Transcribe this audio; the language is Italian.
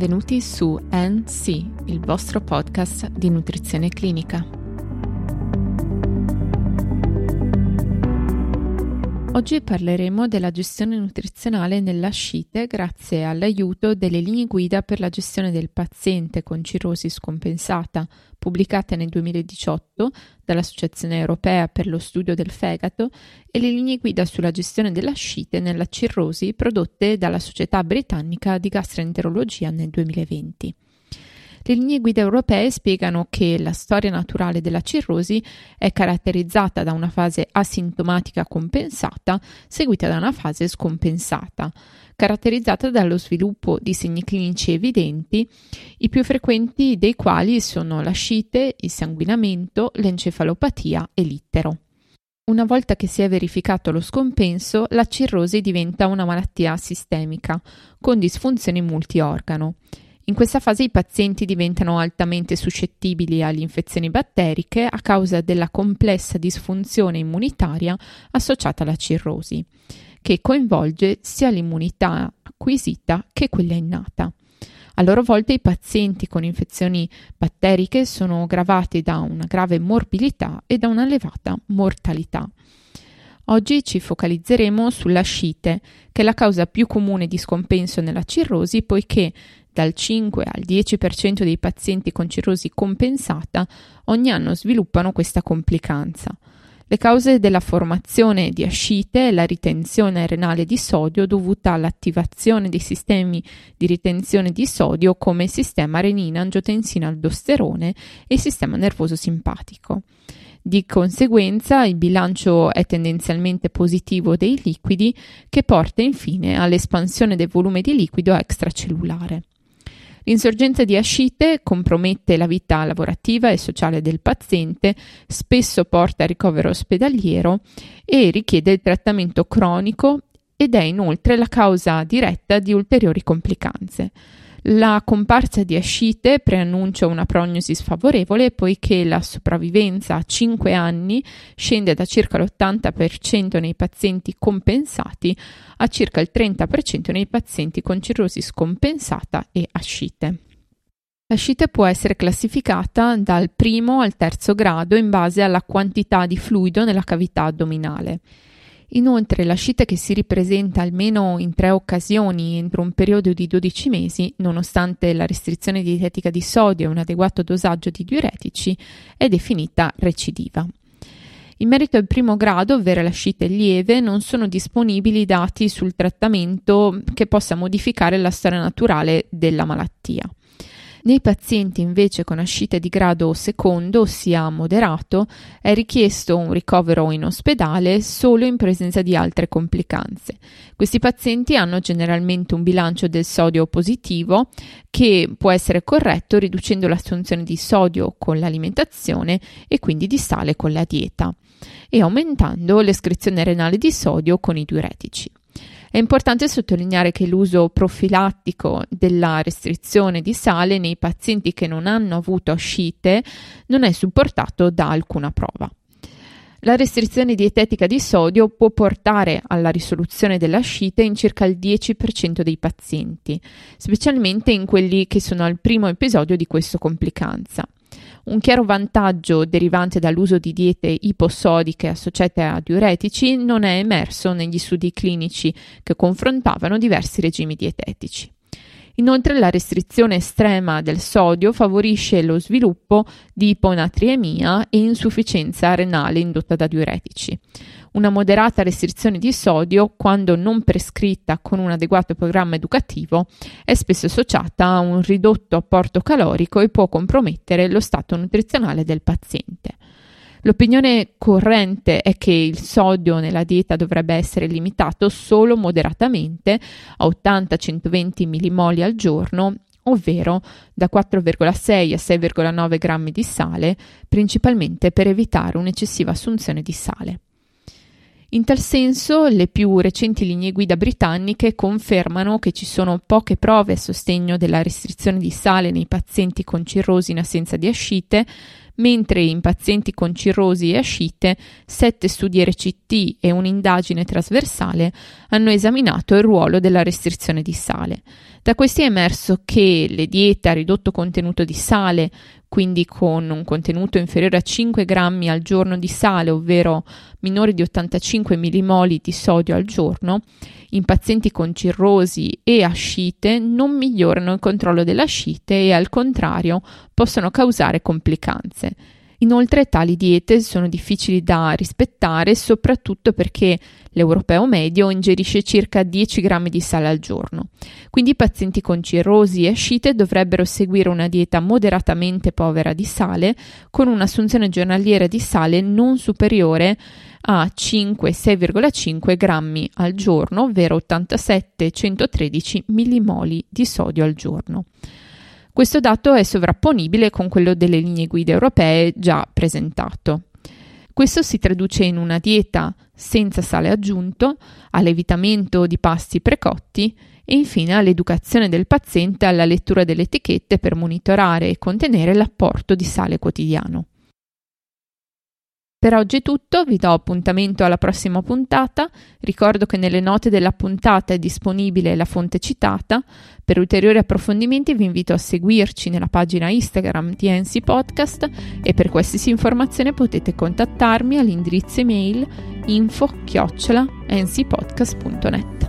benvenuti su NC, il vostro podcast di nutrizione clinica. Oggi parleremo della gestione nutrizionale nell'ascite grazie all'aiuto delle linee guida per la gestione del paziente con cirrosi scompensata, pubblicate nel 2018 dall'Associazione europea per lo studio del fegato, e le linee guida sulla gestione dell'ascite nella cirrosi prodotte dalla Società britannica di gastroenterologia nel 2020. Le linee guida europee spiegano che la storia naturale della cirrosi è caratterizzata da una fase asintomatica compensata seguita da una fase scompensata, caratterizzata dallo sviluppo di segni clinici evidenti, i più frequenti dei quali sono l'ascite, il sanguinamento, l'encefalopatia e l'ittero. Una volta che si è verificato lo scompenso, la cirrosi diventa una malattia sistemica, con disfunzioni multiorgano. In questa fase i pazienti diventano altamente suscettibili alle infezioni batteriche a causa della complessa disfunzione immunitaria associata alla cirrosi, che coinvolge sia l'immunità acquisita che quella innata. A loro volta i pazienti con infezioni batteriche sono gravati da una grave morbilità e da una elevata mortalità. Oggi ci focalizzeremo sull'ascite, che è la causa più comune di scompenso nella cirrosi, poiché dal 5 al 10% dei pazienti con cirrosi compensata ogni anno sviluppano questa complicanza. Le cause della formazione di ascite è la ritenzione renale di sodio dovuta all'attivazione dei sistemi di ritenzione di sodio come il sistema renina-angiotensina-aldosterone e il sistema nervoso simpatico. Di conseguenza il bilancio è tendenzialmente positivo dei liquidi che porta infine all'espansione del volume di liquido extracellulare. L'insorgenza di ascite compromette la vita lavorativa e sociale del paziente, spesso porta a ricovero ospedaliero e richiede il trattamento cronico ed è inoltre la causa diretta di ulteriori complicanze. La comparsa di ascite preannuncia una prognosi sfavorevole poiché la sopravvivenza a 5 anni scende da circa l'80% nei pazienti compensati a circa il 30% nei pazienti con cirrosi scompensata e ascite. L'ascite può essere classificata dal primo al terzo grado in base alla quantità di fluido nella cavità addominale. Inoltre l'ascite che si ripresenta almeno in tre occasioni entro un periodo di 12 mesi, nonostante la restrizione dietetica di sodio e un adeguato dosaggio di diuretici, è definita recidiva. In merito al primo grado, ovvero l'ascite lieve, non sono disponibili dati sul trattamento che possa modificare la storia naturale della malattia. Nei pazienti invece con ascite di grado secondo, ossia moderato, è richiesto un ricovero in ospedale solo in presenza di altre complicanze. Questi pazienti hanno generalmente un bilancio del sodio positivo che può essere corretto riducendo l'assunzione di sodio con l'alimentazione e quindi di sale con la dieta e aumentando l'escrezione renale di sodio con i diuretici. È importante sottolineare che l'uso profilattico della restrizione di sale nei pazienti che non hanno avuto ascite non è supportato da alcuna prova. La restrizione dietetica di sodio può portare alla risoluzione dell'ascite in circa il 10% dei pazienti, specialmente in quelli che sono al primo episodio di questa complicanza. Un chiaro vantaggio derivante dall'uso di diete iposodiche associate a diuretici non è emerso negli studi clinici che confrontavano diversi regimi dietetici. Inoltre la restrizione estrema del sodio favorisce lo sviluppo di iponatriemia e insufficienza renale indotta da diuretici. Una moderata restrizione di sodio, quando non prescritta con un adeguato programma educativo, è spesso associata a un ridotto apporto calorico e può compromettere lo stato nutrizionale del paziente. L'opinione corrente è che il sodio nella dieta dovrebbe essere limitato solo moderatamente a 80-120 mmol al giorno ovvero da 4,6 a 6,9 grammi di sale, principalmente per evitare un'eccessiva assunzione di sale. In tal senso, le più recenti linee guida britanniche confermano che ci sono poche prove a sostegno della restrizione di sale nei pazienti con cirrosi in assenza di ascite, mentre in pazienti con cirrosi e ascite, sette studi RCT e un'indagine trasversale hanno esaminato il ruolo della restrizione di sale. Da questi è emerso che le diete a ridotto contenuto di sale, quindi con un contenuto inferiore a 5 grammi al giorno di sale, ovvero minore di 85 millimoli di sodio al giorno, in pazienti con cirrosi e ascite non migliorano il controllo dell'ascite e al contrario possono causare complicanze. Inoltre tali diete sono difficili da rispettare soprattutto perché l'europeo medio ingerisce circa 10 grammi di sale al giorno. Quindi i pazienti con cirrosi e ascite dovrebbero seguire una dieta moderatamente povera di sale con un'assunzione giornaliera di sale non superiore a 5-6,5 grammi al giorno, ovvero 87-113 millimoli di sodio al giorno. Questo dato è sovrapponibile con quello delle linee guida europee già presentato. Questo si traduce in una dieta senza sale aggiunto, all'evitamento di pasti precotti e infine all'educazione del paziente alla lettura delle etichette per monitorare e contenere l'apporto di sale quotidiano. Per oggi è tutto, vi do appuntamento alla prossima puntata. Ricordo che nelle note della puntata è disponibile la fonte citata. Per ulteriori approfondimenti vi invito a seguirci nella pagina Instagram di NC Podcast e per qualsiasi informazione potete contattarmi all'indirizzo email info-ncpodcast.net.